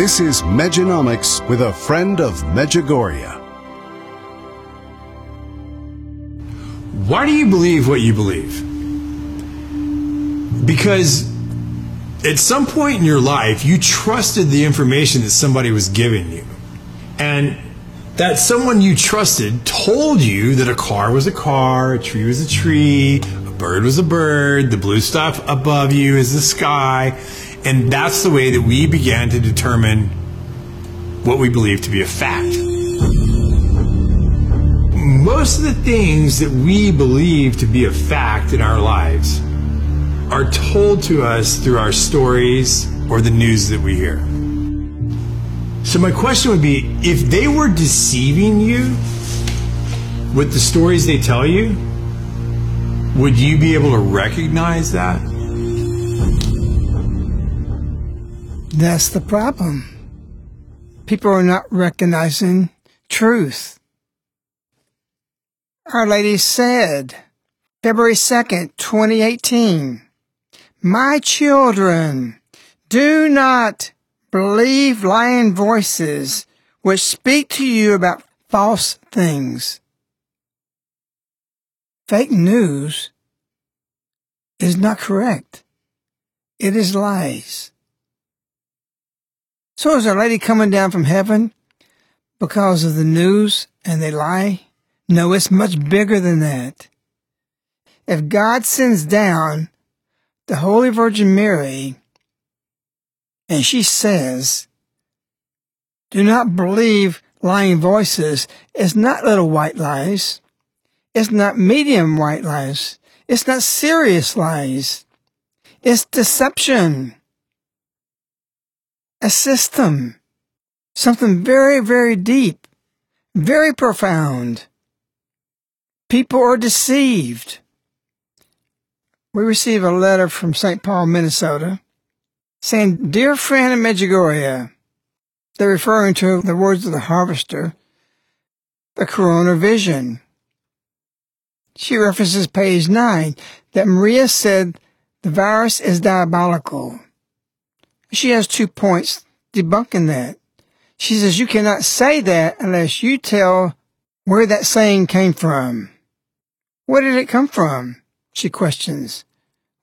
This is Mejanomics with a friend of Medjugorje. Why do you believe what you believe? Because at some point in your life, you trusted the information that somebody was giving you. And that someone you trusted told you that a car was a car, a tree was a tree, a bird was a bird, the blue stuff above you is the sky. And that's the way that we began to determine what we believe to be a fact. Most of the things that we believe to be a fact in our lives are told to us through our stories or the news that we hear. So, my question would be if they were deceiving you with the stories they tell you, would you be able to recognize that? That's the problem. People are not recognizing truth. Our Lady said, February 2nd, 2018, My children, do not believe lying voices which speak to you about false things. Fake news is not correct. It is lies. So is Our lady coming down from heaven because of the news and they lie? No, it's much bigger than that. If God sends down the Holy Virgin Mary and she says, do not believe lying voices, it's not little white lies. It's not medium white lies. It's not serious lies. It's deception a system, something very, very deep, very profound. People are deceived. We receive a letter from St. Paul, Minnesota, saying, Dear friend in Medjugorje, they're referring to the words of the harvester, the corona vision. She references page 9 that Maria said the virus is diabolical. She has two points debunking that. She says you cannot say that unless you tell where that saying came from. Where did it come from? She questions.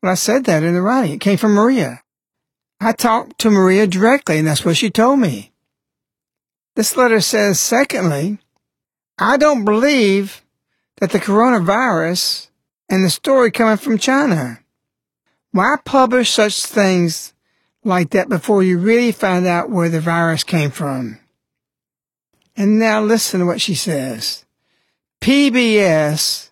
Well, I said that in the writing. It came from Maria. I talked to Maria directly, and that's what she told me. This letter says, secondly, I don't believe that the coronavirus and the story coming from China. Why publish such things like that before you really find out where the virus came from? And now listen to what she says. PBS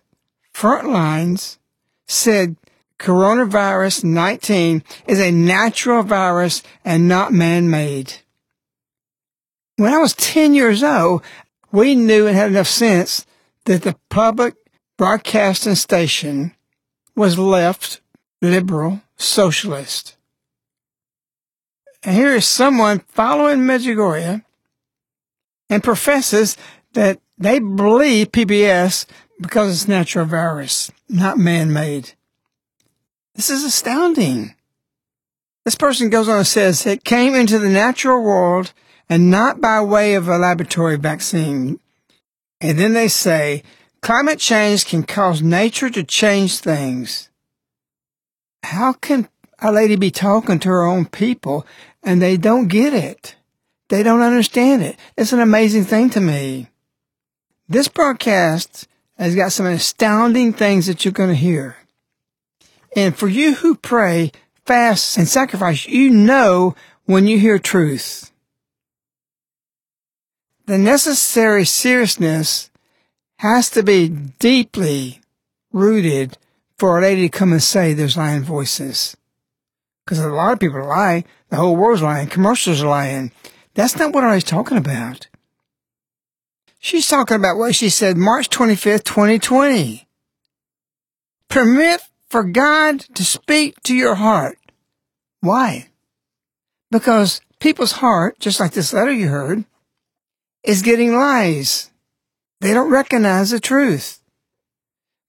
Frontlines said coronavirus 19 is a natural virus and not man-made. When I was 10 years old, we knew and had enough sense that the public broadcasting station was left, liberal, socialist. And here is someone following Medjugorje and professes that they believe PBS because it's natural virus, not man-made. This is astounding. This person goes on and says it came into the natural world and not by way of a laboratory vaccine. And then they say climate change can cause nature to change things. How can a lady be talking to her own people and they don't get it? They don't understand it. It's an amazing thing to me. This broadcast has got some astounding things that you're going to hear. And for you who pray, fast, and sacrifice, you know when you hear truth. The necessary seriousness has to be deeply rooted for a lady to come and say there's lying voices. Because a lot of people lie. The whole world's lying. Commercials are lying. That's not what I was talking about. She's talking about what she said March 25th, 2020. Permit for God to speak to your heart. Why? Because people's heart, just like this letter you heard, is getting lies. They don't recognize the truth.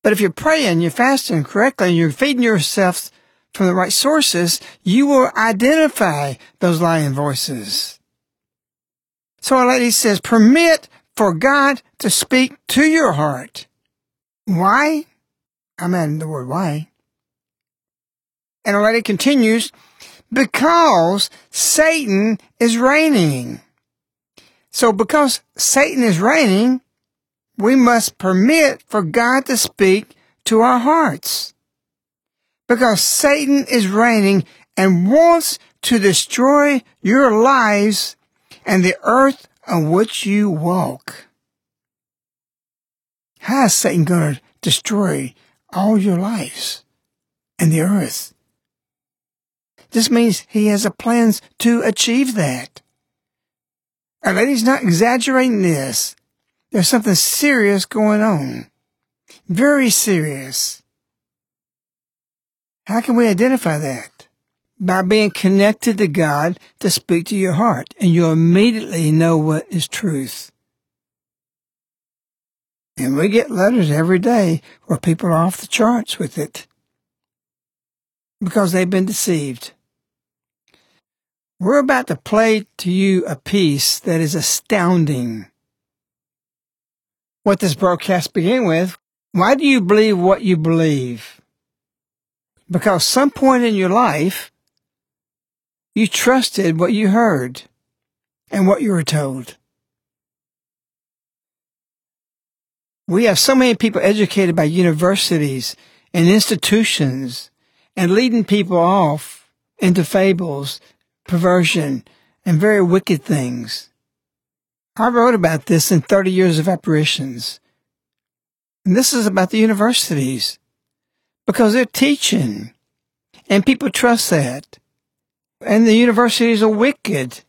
But if you're praying, you're fasting correctly, and you're feeding yourself from the right sources, you will identify those lying voices. So our lady says, permit for God to speak to your heart. Why? I'm adding the word why. And our lady continues, because Satan is reigning. So because Satan is reigning, we must permit for God to speak to our hearts. Because Satan is reigning and wants to destroy your lives and the earth on which you walk. How is Satan going to destroy all your lives and the earth? This means he has a plans to achieve that. Our lady's not exaggerating this. There's something serious going on. Very serious. How can we identify that? by being connected to God to speak to your heart, and you immediately know what is truth. And we get letters every day where people are off the charts with it because they've been deceived. We're about to play to you a piece that is astounding. What this broadcast began with, why do you believe what you believe? Because some point in your life, you trusted what you heard and what you were told. We have so many people educated by universities and institutions and leading people off into fables, perversion, and very wicked things. I wrote about this in 30 Years of Apparitions. And this is about the universities because they're teaching and people trust that and the universities are wicked.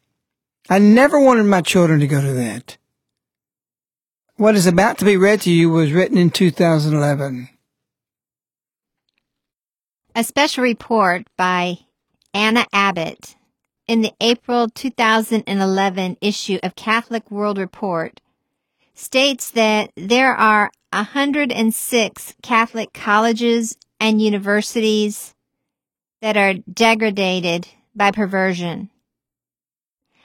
I never wanted my children to go to that. What is about to be read to you was written in 2011. A special report by Anna Abbott in the April 2011 issue of Catholic World Report states that there are 106 Catholic colleges and universities that are degraded by perversion.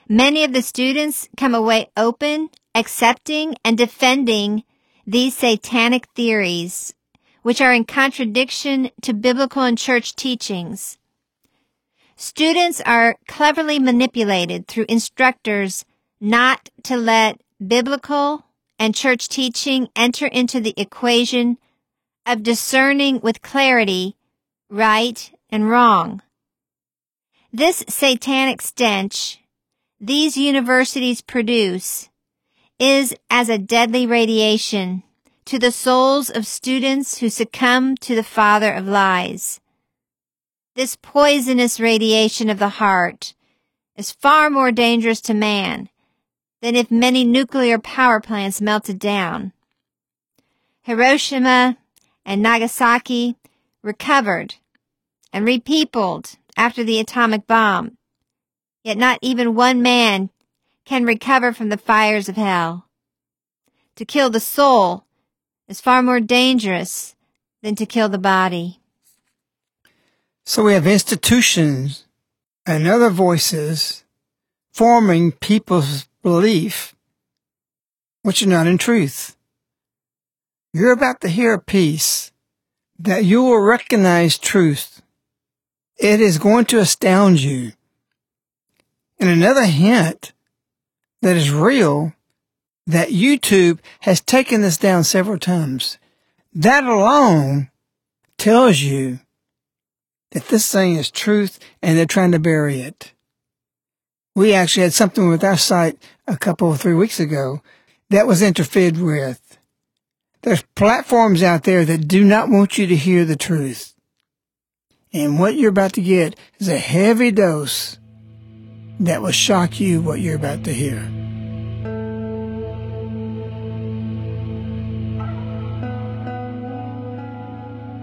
Many of the students come away open, accepting, and defending these satanic theories, which are in contradiction to biblical and church teachings. Students are cleverly manipulated through instructors not to let biblical and church teaching enter into the equation of discerning with clarity right and wrong. This satanic stench these universities produce is as a deadly radiation to the souls of students who succumb to the father of lies. This poisonous radiation of the heart is far more dangerous to man than if many nuclear power plants melted down. Hiroshima and Nagasaki recovered and repeopled after the atomic bomb. Yet not even one man can recover from the fires of hell. To kill the soul is far more dangerous than to kill the body. So we have institutions and other voices forming people's belief, which are not in truth. You're about to hear a piece that you will recognize truth. It is going to astound you. And another hint that is real that YouTube has taken this down several times. That alone tells you that this thing is truth and they're trying to bury it. We actually had something with our site a couple or three weeks ago that was interfered with. There's platforms out there that do not want you to hear the truth. And what you're about to get is a heavy dose that will shock you what you're about to hear.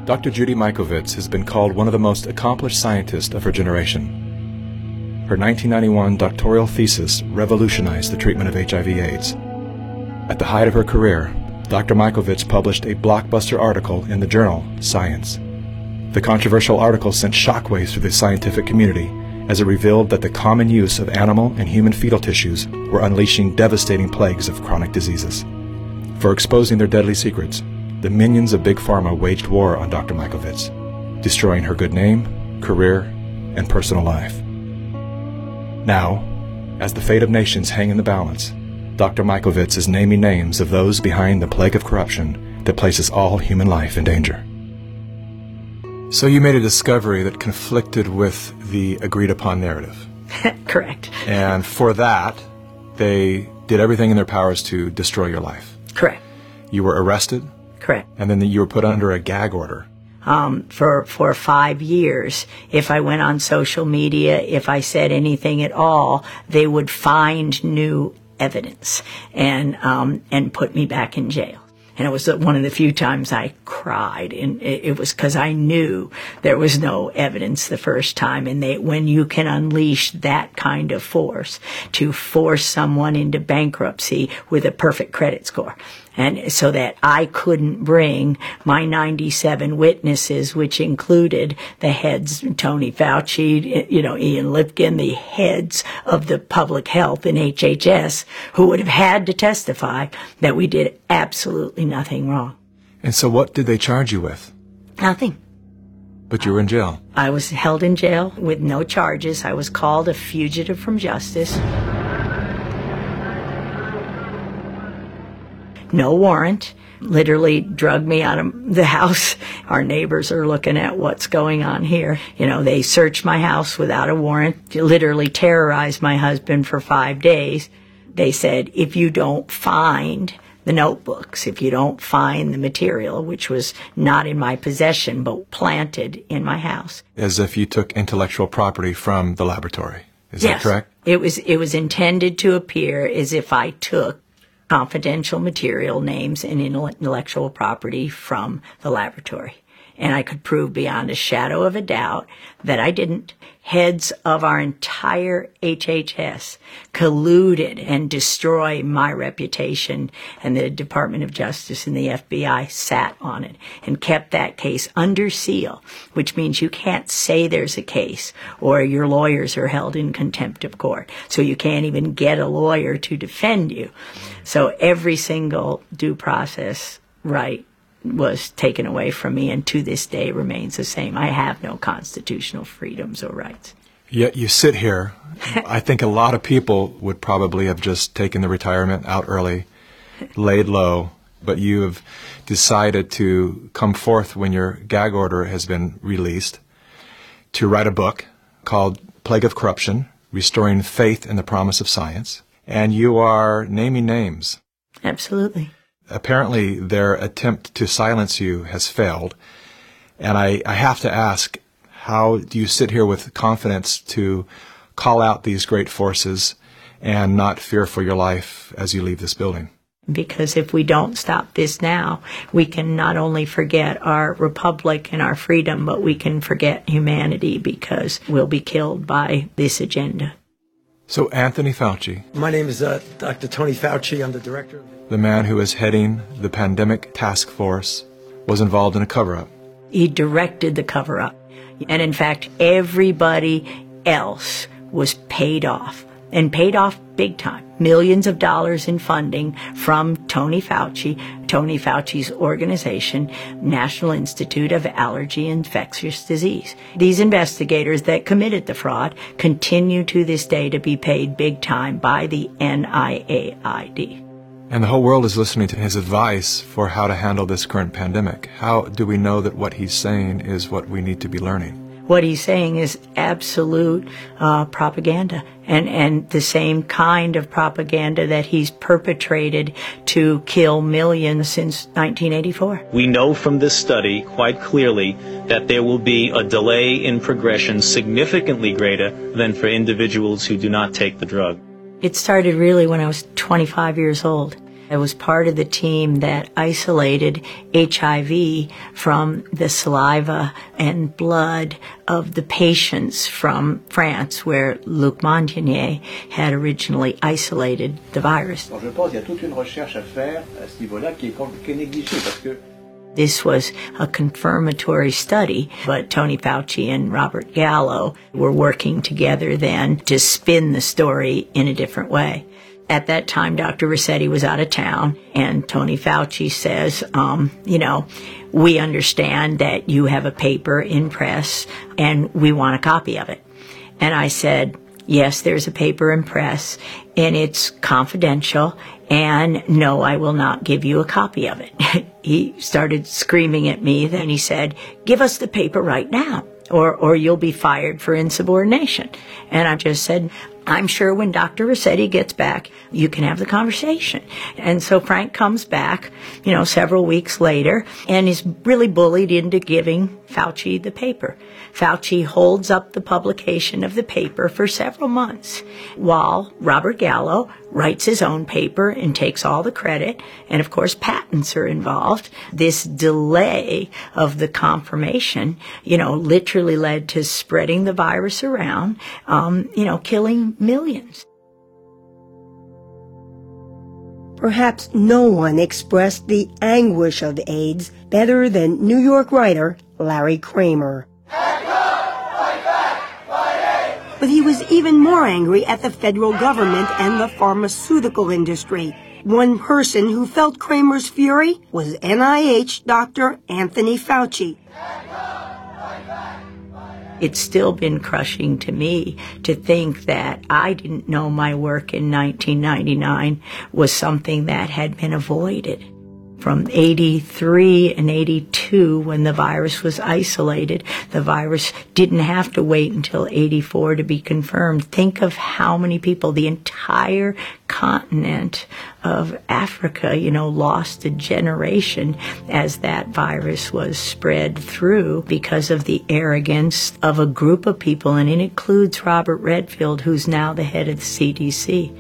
Dr. Judy Mikovits has been called one of the most accomplished scientists of her generation. Her 1991 doctoral thesis revolutionized the treatment of HIV/AIDS. At the height of her career, Dr. Mikovits published a blockbuster article in the journal Science. The controversial article sent shockwaves through the scientific community as it revealed that the common use of animal and human fetal tissues were unleashing devastating plagues of chronic diseases. For exposing their deadly secrets, the minions of Big Pharma waged war on Dr. Mikovits, destroying her good name, career, and personal life. Now, as the fate of nations hang in the balance, Dr. Mikovits is naming names of those behind the plague of corruption that places all human life in danger. So you made a discovery that conflicted with the agreed upon narrative. Correct. And for that, they did everything in their powers to destroy your life. Correct. You were arrested, Correct. and then you were put under a gag order. Um, for for five years, if I went on social media, if I said anything at all, they would find new evidence and um, and put me back in jail. And it was one of the few times I cried, and it, was because I knew there was no evidence the first time. And they, when you can unleash that kind of force to force someone into bankruptcy with a perfect credit score, and so that I couldn't bring my 97 witnesses, which included the heads, Tony Fauci, you know, Ian Lipkin, the heads of the public health in HHS, who would have had to testify that we did absolutely nothing wrong. And so what did they charge you with? Nothing. But you were in jail. I was held in jail with no charges. I was called a fugitive from justice. No warrant. Literally drug me out of the house. Our neighbors are looking at what's going on here. You know, they searched my house without a warrant, literally terrorized my husband for five days. They said, if you don't find the notebooks, if you don't find the material, which was not in my possession, but planted in my house. As if you took intellectual property from the laboratory. Is yes. that correct? It was, it was intended to appear as if I took confidential material names and intellectual property from the laboratory. And I could prove beyond a shadow of a doubt that I didn't, heads of our entire HHS colluded and destroy my reputation and the Department of Justice and the FBI sat on it and kept that case under seal, which means you can't say there's a case or your lawyers are held in contempt of court. So you can't even get a lawyer to defend you. So every single due process right was taken away from me and to this day remains the same. I have no constitutional freedoms or rights. Yet you sit here. I think a lot of people would probably have just taken the retirement out early, laid low, but you have decided to come forth when your gag order has been released to write a book called Plague of Corruption Restoring Faith in the Promise of Science. And you are naming names. Absolutely apparently their attempt to silence you has failed. And I, I have to ask, how do you sit here with confidence to call out these great forces and not fear for your life as you leave this building? Because if we don't stop this now, we can not only forget our republic and our freedom, but we can forget humanity because we'll be killed by this agenda. So, Anthony Fauci. My name is uh, Dr. Tony Fauci. I'm the director. The man who is heading the pandemic task force was involved in a cover up. He directed the cover up. And in fact, everybody else was paid off and paid off big time. Millions of dollars in funding from Tony Fauci, Tony Fauci's organization, National Institute of Allergy and Infectious Disease. These investigators that committed the fraud continue to this day to be paid big time by the NIAID. And the whole world is listening to his advice for how to handle this current pandemic. How do we know that what he's saying is what we need to be learning? What he's saying is absolute uh, propaganda and, and the same kind of propaganda that he's perpetrated to kill millions since 1984. We know from this study quite clearly that there will be a delay in progression significantly greater than for individuals who do not take the drug. It started really when I was 25 years old. I was part of the team that isolated HIV from the saliva and blood of the patients from France, where Luc Montagnier had originally isolated the virus. This was a confirmatory study, but Tony Fauci and Robert Gallo were working together then to spin the story in a different way. At that time, Dr. Ruscetti was out of town, and Tony Fauci says, um, you know, we understand that you have a paper in press, and we want a copy of it. And I said, yes, there's a paper in press, and it's confidential, and no, I will not give you a copy of it. he started screaming at me, then he said, give us the paper right now or, or you'll be fired for insubordination. And I just said, I'm sure when Dr. Ruscetti gets back, you can have the conversation. And so Frank comes back, you know, several weeks later and is really bullied into giving Fauci the paper. Fauci holds up the publication of the paper for several months while Robert Gallo writes his own paper and takes all the credit. And of course, patents are involved. This delay of the confirmation, you know, literally led to spreading the virus around, um, you know, killing millions. Perhaps no one expressed the anguish of AIDS better than New York writer Larry Kramer. But he was even more angry at the federal government and the pharmaceutical industry. One person who felt Kramer's fury was NIH Dr. Anthony Fauci. It's still been crushing to me to think that I didn't know my work in 1999 was something that had been avoided from 83 and 82 when the virus was isolated. The virus didn't have to wait until 84 to be confirmed. Think of how many people, the entire continent of Africa, you know, lost a generation as that virus was spread through because of the arrogance of a group of people, and it includes Robert Redfield, who's now the head of the CDC.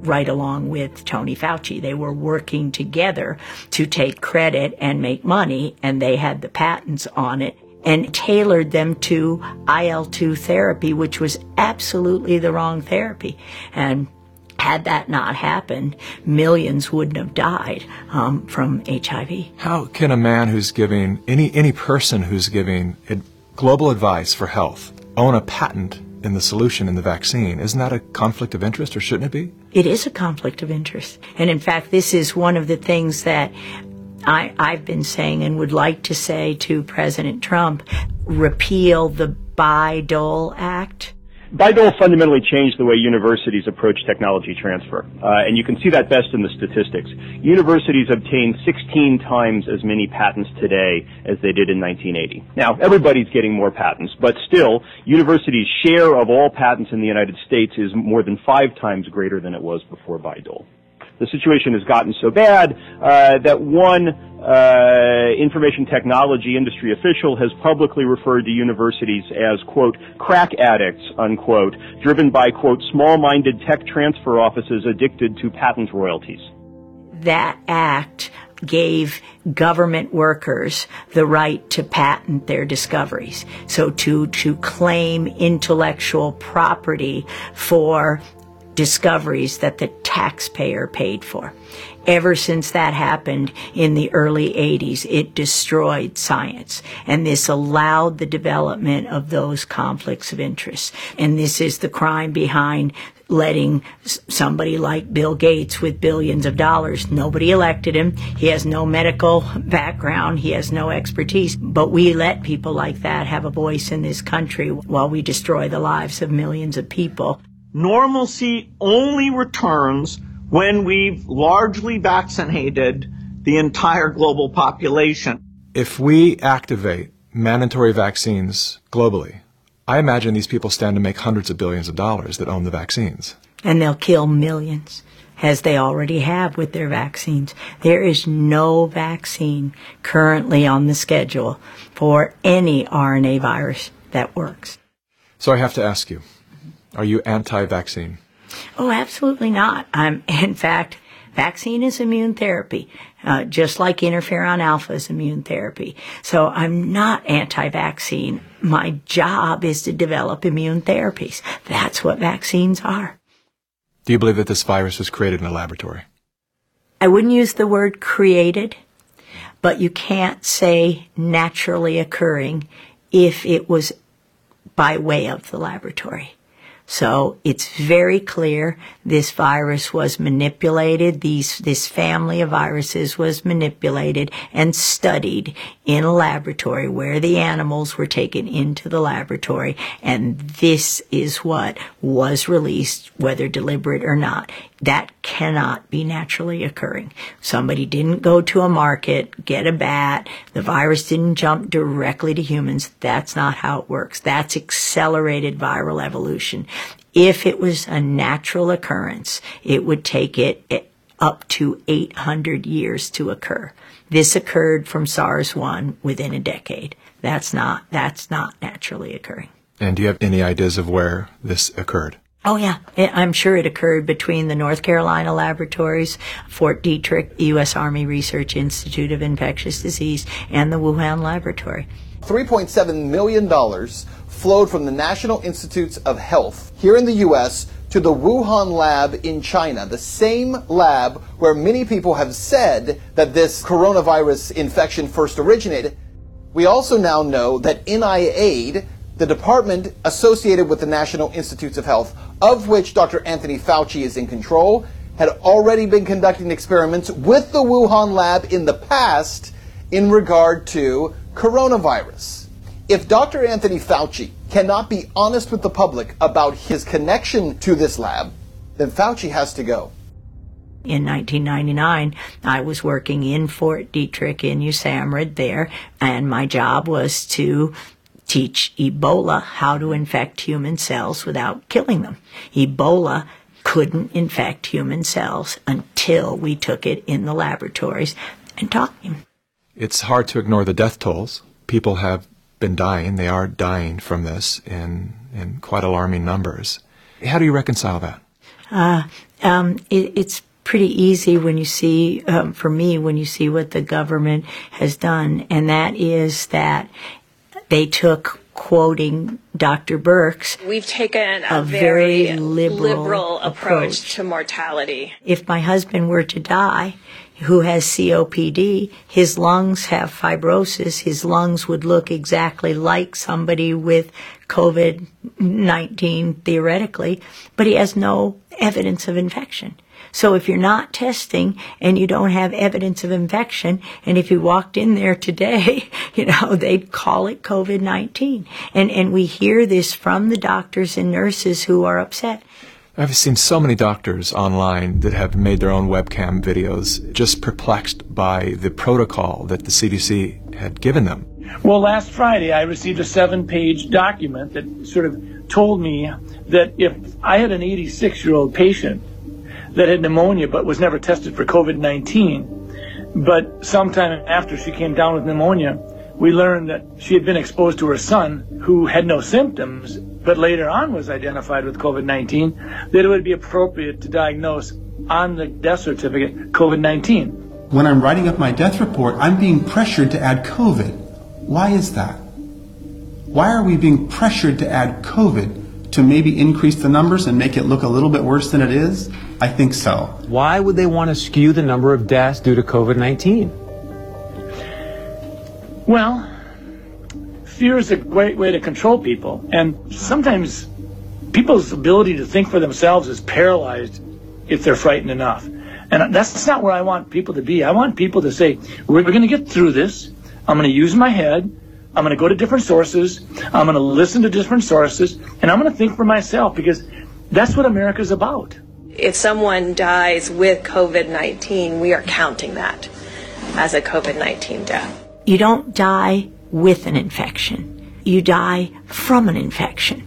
Right along with Tony Fauci. They were working together to take credit and make money, and they had the patents on it and tailored them to IL-2 therapy, which was absolutely the wrong therapy. And had that not happened, millions wouldn't have died um, from HIV. How can a man who's giving any any person who's giving global advice for health own a patent in the solution in the vaccine? Isn't that a conflict of interest, or shouldn't it be? It is a conflict of interest, and in fact, this is one of the things that I, I've been saying and would like to say to President Trump: repeal the Bayh-Dole Act Bayh-Dole fundamentally changed the way universities approach technology transfer, uh, and you can see that best in the statistics. Universities obtain 16 times as many patents today as they did in 1980. Now, everybody's getting more patents, but still, universities' share of all patents in the United States is more than five times greater than it was before Bayh-Dole the situation has gotten so bad uh, that one uh, information technology industry official has publicly referred to universities as quote crack addicts unquote, driven by quote small-minded tech transfer offices addicted to patent royalties. That act gave government workers the right to patent their discoveries. So to, to claim intellectual property for discoveries that the taxpayer paid for. Ever since that happened in the early 80s, it destroyed science. And this allowed the development of those conflicts of interest. And this is the crime behind letting somebody like Bill Gates with billions of dollars, nobody elected him. He has no medical background. He has no expertise. But we let people like that have a voice in this country while we destroy the lives of millions of people. Normalcy only returns when we've largely vaccinated the entire global population. If we activate mandatory vaccines globally, I imagine these people stand to make hundreds of billions of dollars that own the vaccines. And they'll kill millions, as they already have with their vaccines. There is no vaccine currently on the schedule for any RNA virus that works. So I have to ask you, are you anti-vaccine? Oh, absolutely not. I'm, in fact, vaccine is immune therapy, uh, just like interferon alpha is immune therapy. So I'm not anti-vaccine. My job is to develop immune therapies. That's what vaccines are. Do you believe that this virus was created in a laboratory? I wouldn't use the word created, but you can't say naturally occurring if it was by way of the laboratory. So it's very clear this virus was manipulated. These, this family of viruses was manipulated and studied in a laboratory where the animals were taken into the laboratory. And this is what was released, whether deliberate or not. That cannot be naturally occurring. Somebody didn't go to a market, get a bat. The virus didn't jump directly to humans. That's not how it works. That's accelerated viral evolution. If it was a natural occurrence, it would take it eh, up to 800 years to occur. This occurred from SARS-1 within a decade. That's not, that's not naturally occurring. And do you have any ideas of where this occurred? Oh yeah, eh, I'm sure it occurred between the North Carolina laboratories, Fort Detrick, U.S. Army Research Institute of Infectious Disease, and the Wuhan laboratory. $3.7 million flowed from the National Institutes of Health here in the U.S. to the Wuhan lab in China, the same lab where many people have said that this coronavirus infection first originated. We also now know that NIAID, the department associated with the National Institutes of Health, of which Dr. Anthony Fauci is in control, had already been conducting experiments with the Wuhan lab in the past in regard to coronavirus. If Dr. Anthony Fauci cannot be honest with the public about his connection to this lab, then Fauci has to go. In 1999, I was working in Fort Detrick in USAMRIID there, and my job was to teach Ebola how to infect human cells without killing them. Ebola couldn't infect human cells until we took it in the laboratories and taught him. It's hard to ignore the death tolls. People have been dying. They are dying from this in, in quite alarming numbers. How do you reconcile that? Uh, um, it, it's pretty easy when you see, um, for me, when you see what the government has done, and that is that they took quoting Dr. Birx. We've taken a, A very, very liberal liberal approach approach. to mortality. If my husband were to die, who has COPD, his lungs have fibrosis, his lungs would look exactly like somebody with COVID 19 theoretically, but he has no evidence of infection. So if you're not testing and you don't have evidence of infection, and if you walked in there today, you know, they'd call it COVID-19. And, and we hear this from the doctors and nurses who are upset. I've seen so many doctors online that have made their own webcam videos, just perplexed by the protocol that the CDC had given them. Well, last Friday I received a seven page document that sort of told me that if I had an 86 year old patient that had pneumonia but was never tested for COVID 19, but sometime after she came down with pneumonia, we learned that she had been exposed to her son who had no symptoms but later on was identified with COVID 19, that it would be appropriate to diagnose on the death certificate COVID 19. When I'm writing up my death report, I'm being pressured to add COVID. Why is that? Why are we being pressured to add COVID to maybe increase the numbers and make it look a little bit worse than it is? I think so. Why would they want to skew the number of deaths due to COVID 19? Well, fear is a great way to control people. And sometimes people's ability to think for themselves is paralyzed if they're frightened enough. And that's not where I want people to be. I want people to say, we're, we're going to get through this. I'm going to use my head. I'm going to go to different sources. I'm going to listen to different sources. And I'm going to think for myself because that's what America's about. If someone dies with COVID 19, we are counting that as a COVID 19 death. You don't die with an infection. You die from an infection.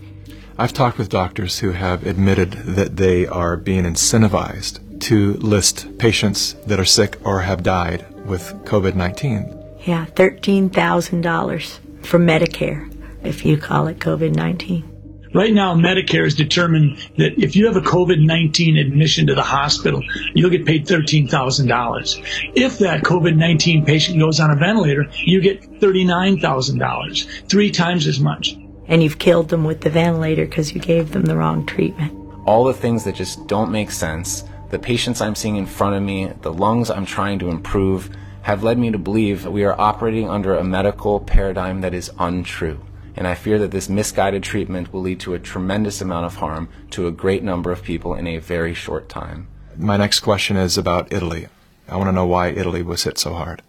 I've talked with doctors who have admitted that they are being incentivized to list patients that are sick or have died with COVID 19. Yeah, $13,000 from Medicare, if you call it COVID 19. Right now, Medicare has determined that if you have a COVID 19 admission to the hospital, you'll get paid $13,000. If that COVID 19 patient goes on a ventilator, you get $39,000, three times as much. And you've killed them with the ventilator because you gave them the wrong treatment. All the things that just don't make sense, the patients I'm seeing in front of me, the lungs I'm trying to improve, have led me to believe that we are operating under a medical paradigm that is untrue. And I fear that this misguided treatment will lead to a tremendous amount of harm to a great number of people in a very short time. My next question is about Italy. I want to know why Italy was hit so hard.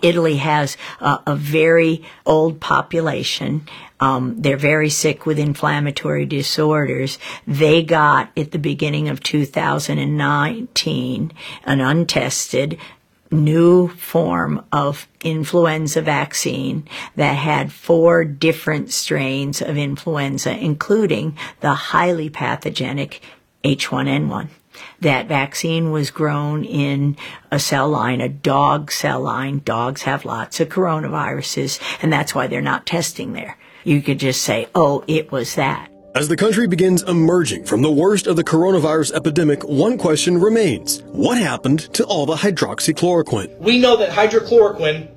Italy has a, a very old population. Um, they're very sick with inflammatory disorders. They got at the beginning of 2019 an untested new form of influenza vaccine that had four different strains of influenza, including the highly pathogenic H1N1. That vaccine was grown in a cell line, a dog cell line. Dogs have lots of coronaviruses, and that's why they're not testing there. You could just say, oh, it was that. As the country begins emerging from the worst of the coronavirus epidemic, one question remains. What happened to all the hydroxychloroquine? We know that hydrochloroquine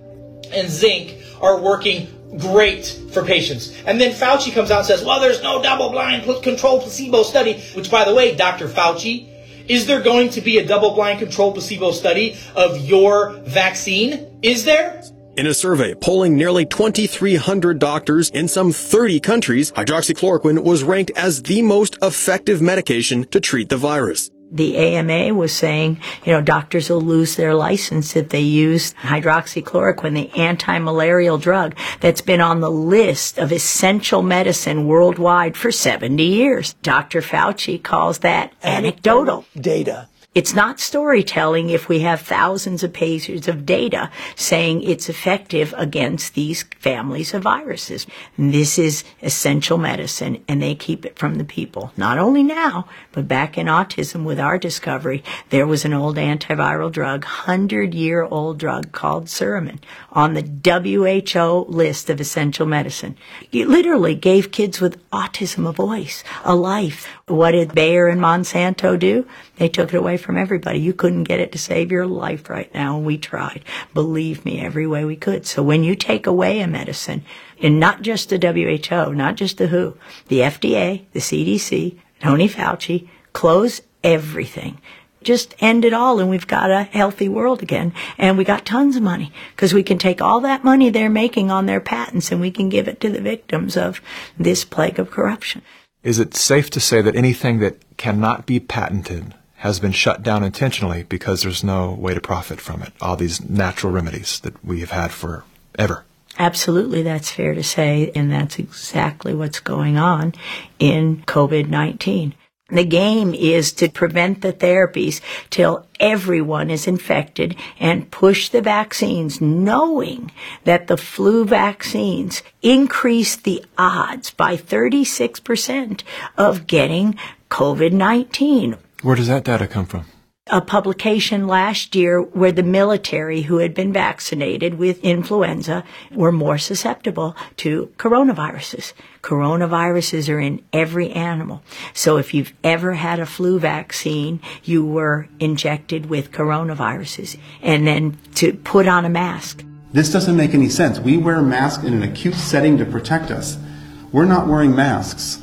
and zinc are working great for patients. And then Fauci comes out and says, well, there's no double blind controlled placebo study, which by the way, Dr. Fauci, is there going to be a double blind controlled placebo study of your vaccine? Is there? In a survey polling nearly 2,300 doctors in some 30 countries, hydroxychloroquine was ranked as the most effective medication to treat the virus. The AMA was saying, you know, doctors will lose their license if they use hydroxychloroquine, the anti-malarial drug that's been on the list of essential medicine worldwide for 70 years. Dr. Fauci calls that anecdotal. Data It's not storytelling if we have thousands of pages of data saying it's effective against these families of viruses. This is essential medicine and they keep it from the people. Not only now, but back in autism with our discovery, there was an old antiviral drug, 100 year old drug called Suramin on the WHO list of essential medicine. It literally gave kids with autism a voice, a life. What did Bayer and Monsanto do? They took it away from everybody. You couldn't get it to save your life right now, we tried. Believe me, every way we could. So when you take away a medicine, and not just the WHO, not just the WHO, the FDA, the CDC, Tony Fauci, close everything. Just end it all and we've got a healthy world again. And we got tons of money because we can take all that money they're making on their patents and we can give it to the victims of this plague of corruption. Is it safe to say that anything that cannot be patented has been shut down intentionally because there's no way to profit from it. All these natural remedies that we have had forever. Absolutely, that's fair to say, and that's exactly what's going on in COVID 19. The game is to prevent the therapies till everyone is infected and push the vaccines knowing that the flu vaccines increase the odds by 36% of getting COVID-19 where does that data come from? A publication last year where the military who had been vaccinated with influenza were more susceptible to coronaviruses. Coronaviruses are in every animal. So if you've ever had a flu vaccine, you were injected with coronaviruses and then to put on a mask. This doesn't make any sense. We wear masks in an acute setting to protect us. We're not wearing masks.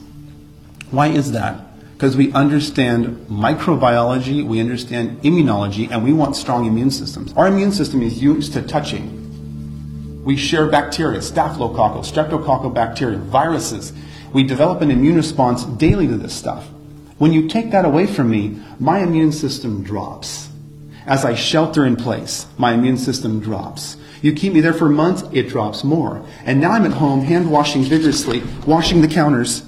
Why is that? Because we understand microbiology, we understand immunology, and we want strong immune systems. Our immune system is used to touching. We share bacteria, staphylococcal, streptococcal bacteria, viruses. We develop an immune response daily to this stuff. When you take that away from me, my immune system drops. As I shelter in place, my immune system drops. You keep me there for months, it drops more. And now I'm at home, hand washing vigorously, washing the counters,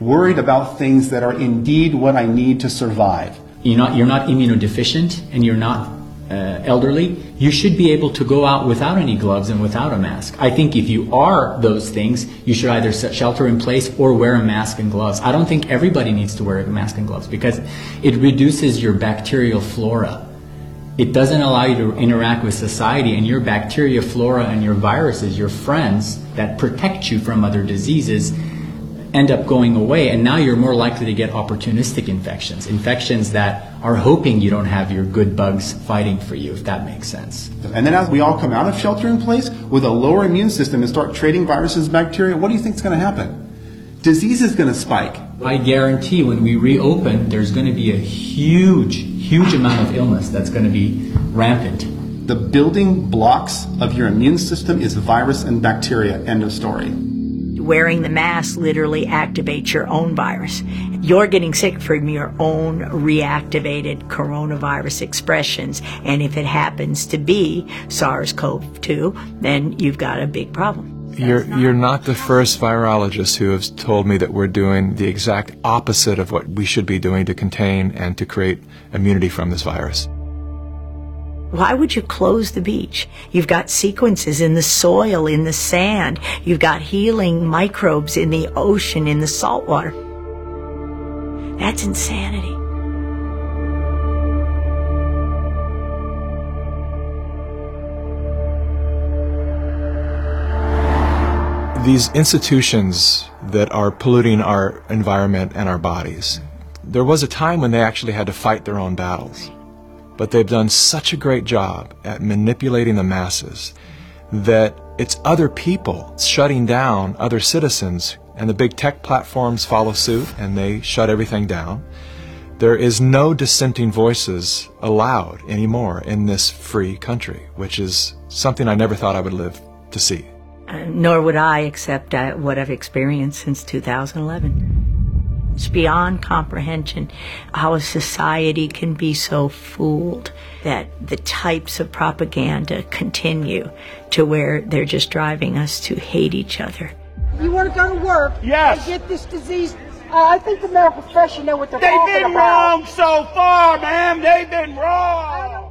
worried about things that are indeed what I need to survive. You're not, you're not immunodeficient and you're not uh, elderly, you should be able to go out without any gloves and without a mask. I think if you are those things, you should either shelter in place or wear a mask and gloves. I don't think everybody needs to wear a mask and gloves because it reduces your bacterial flora. It doesn't allow you to interact with society and your bacteria flora and your viruses, your friends that protect you from other diseases end up going away, and now you're more likely to get opportunistic infections, infections that are hoping you don't have your good bugs fighting for you, if that makes sense. And then as we all come out of shelter in place with a lower immune system and start trading viruses, and bacteria, what do you think is going to happen? Disease is going to spike. I guarantee when we reopen, there's going to be a huge, huge amount of illness that's going to be rampant. The building blocks of your immune system is virus and bacteria. End of story wearing the mask literally activates your own virus. You're getting sick from your own reactivated coronavirus expressions. And if it happens to be SARS-CoV-2, then you've got a big problem. You're, you're not the first virologist who has told me that we're doing the exact opposite of what we should be doing to contain and to create immunity from this virus. Why would you close the beach? You've got sequences in the soil, in the sand. You've got healing microbes in the ocean, in the salt water. That's insanity. These institutions that are polluting our environment and our bodies, there was a time when they actually had to fight their own battles. But they've done such a great job at manipulating the masses that it's other people shutting down other citizens, and the big tech platforms follow suit and they shut everything down. There is no dissenting voices allowed anymore in this free country, which is something I never thought I would live to see. Uh, nor would I, except uh, what I've experienced since 2011. It's beyond comprehension how a society can be so fooled that the types of propaganda continue to where they're just driving us to hate each other. You want to go to work yes. and get this disease Uh, I think the medical profession know what they're They've talking been wrong so far, ma'am. They've been wrong.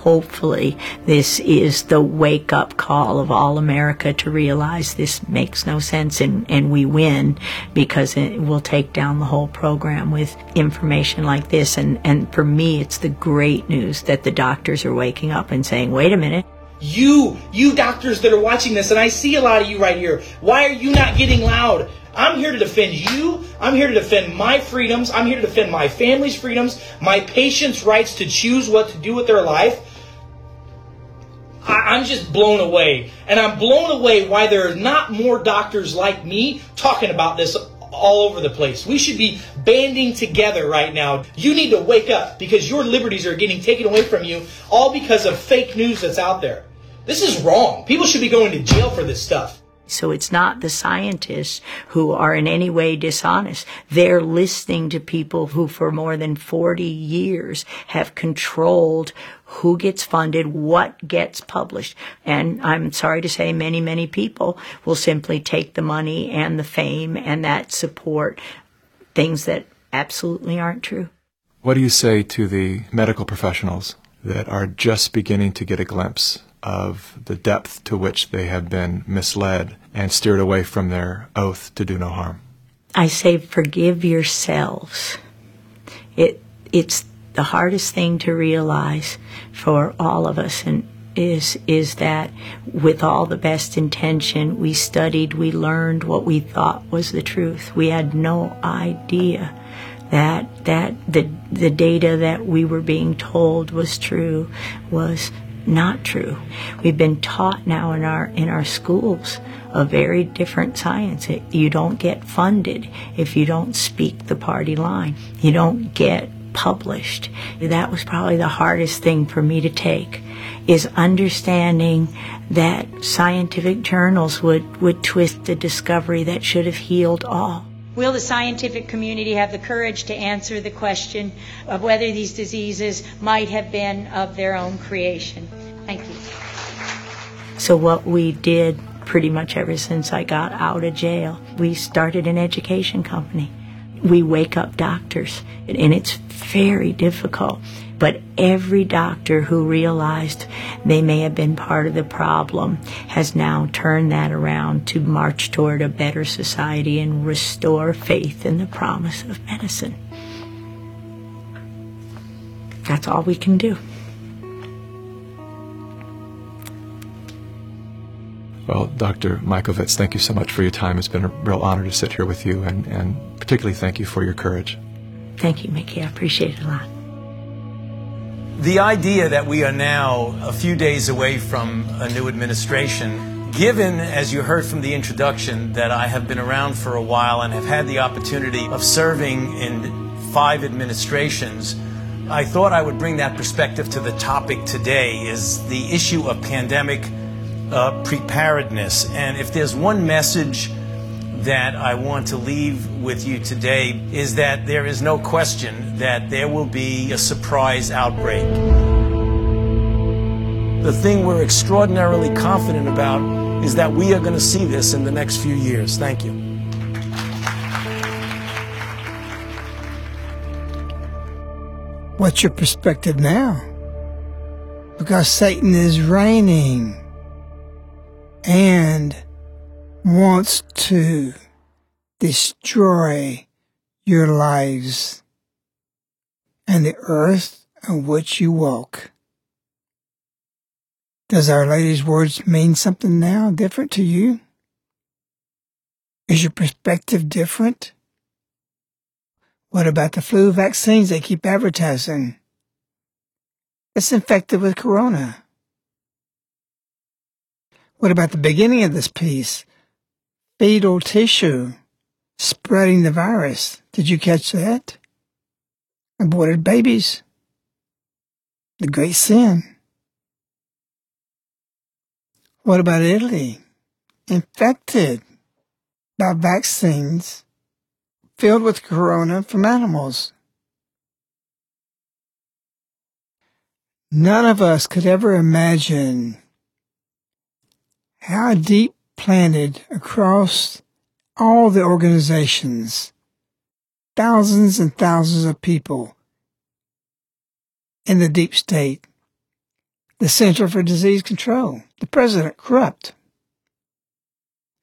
Hopefully, this is the wake up call of all America to realize this makes no sense and, and we win because it will take down the whole program with information like this. And, and for me, it's the great news that the doctors are waking up and saying, wait a minute. You, you doctors that are watching this, and I see a lot of you right here. Why are you not getting loud? I'm here to defend you. I'm here to defend my freedoms. I'm here to defend my family's freedoms, my patients' rights to choose what to do with their life. I, I'm just blown away. And I'm blown away why there are not more doctors like me talking about this all over the place. We should be banding together right now. You need to wake up because your liberties are getting taken away from you all because of fake news that's out there. This is wrong. People should be going to jail for this stuff. So it's not the scientists who are in any way dishonest. They're listening to people who for more than 40 years have controlled who gets funded, what gets published. And I'm sorry to say many, many people will simply take the money and the fame and that support things that absolutely aren't true. What do you say to the medical professionals that are just beginning to get a glimpse of the depth to which they have been misled and steered away from their oath to do no harm? I say forgive yourselves. It it's the hardest thing to realize for all of us and is is that with all the best intention we studied, we learned what we thought was the truth. We had no idea that that the the data that we were being told was true was not true. We've been taught now in our in our schools a very different science. It, you don't get funded if you don't speak the party line. You don't get published. That was probably the hardest thing for me to take is understanding that scientific journals would, would twist a discovery that should have healed all. Will the scientific community have the courage to answer the question of whether these diseases might have been of their own creation? Thank you. So what we did pretty much ever since I got out of jail, we started an education company. We wake up doctors, and it's very difficult. But every doctor who realized they may have been part of the problem has now turned that around to march toward a better society and restore faith in the promise of medicine. That's all we can do. Well, Dr. Mikovits, thank you so much for your time. It's been a real honor to sit here with you, and, and particularly thank you for your courage. Thank you, Mikki. I appreciate it a lot. The idea that we are now a few days away from a new administration, given, as you heard from the introduction, that I have been around for a while and have had the opportunity of serving in five administrations, I thought I would bring that perspective to the topic today is the issue of pandemic uh, preparedness. And if there's one message that I want to leave with you today is that there is no question that there will be a surprise outbreak. The thing we're extraordinarily confident about is that we are going to see this in the next few years. Thank you. What's your perspective now? Because Satan is reigning and wants to destroy your lives and the earth on which you walk. Does Our Lady's words mean something now different to you? Is your perspective different? What about the flu vaccines they keep advertising? It's infected with corona. What about the beginning of this piece? Fetal tissue spreading the virus. Did you catch that? Aborted babies. The great sin. What about Italy? Infected by vaccines filled with corona from animals. None of us could ever imagine how deep planted across all the organizations thousands and thousands of people in the deep state, the Center for Disease Control, the president corrupt,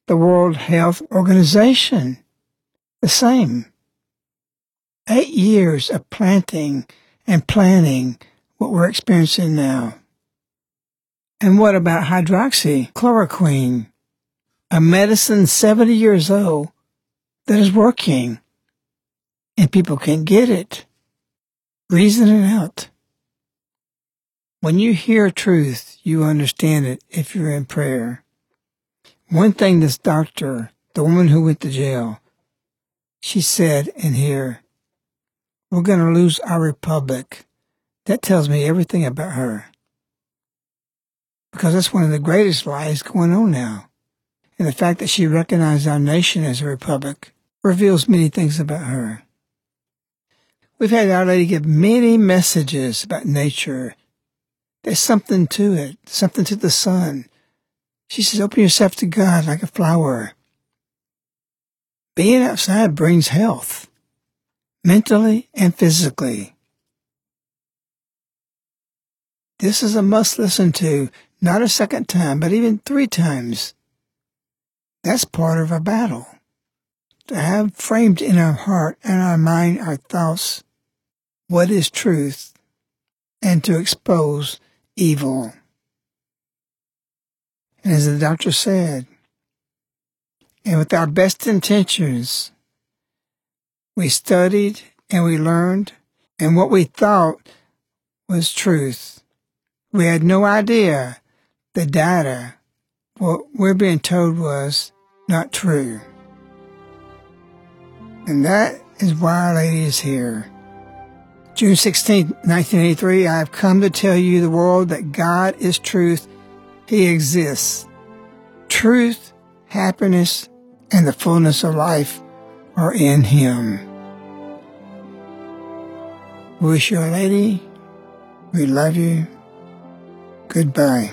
the World Health Organization, the same. Eight years of planting and planning what we're experiencing now. And what about hydroxychloroquine, a medicine 70 years old that is working and people can get it? Reason it out. When you hear truth, you understand it if you're in prayer. One thing this doctor, the woman who went to jail, she said in here, we're going to lose our republic. That tells me everything about her. Because that's one of the greatest lies going on now. And the fact that she recognized our nation as a republic reveals many things about her. We've had Our Lady give many messages about nature. There's something to it, something to the sun. She says, open yourself to God like a flower. Being outside brings health, mentally and physically. This is a must listen to, not a second time, but even three times. That's part of a battle. To have framed in our heart and our mind our thoughts what is truth and to expose evil. And as the doctor said, and with our best intentions, we studied and we learned, and what we thought was truth. We had no idea the data, what we're being told was not true. And that is why Our Lady is here. June 16, 1983, I have come to tell you, the world, that God is truth. He exists. Truth, happiness, and the fullness of life are in Him. Wish you a lady. We love you. Goodbye.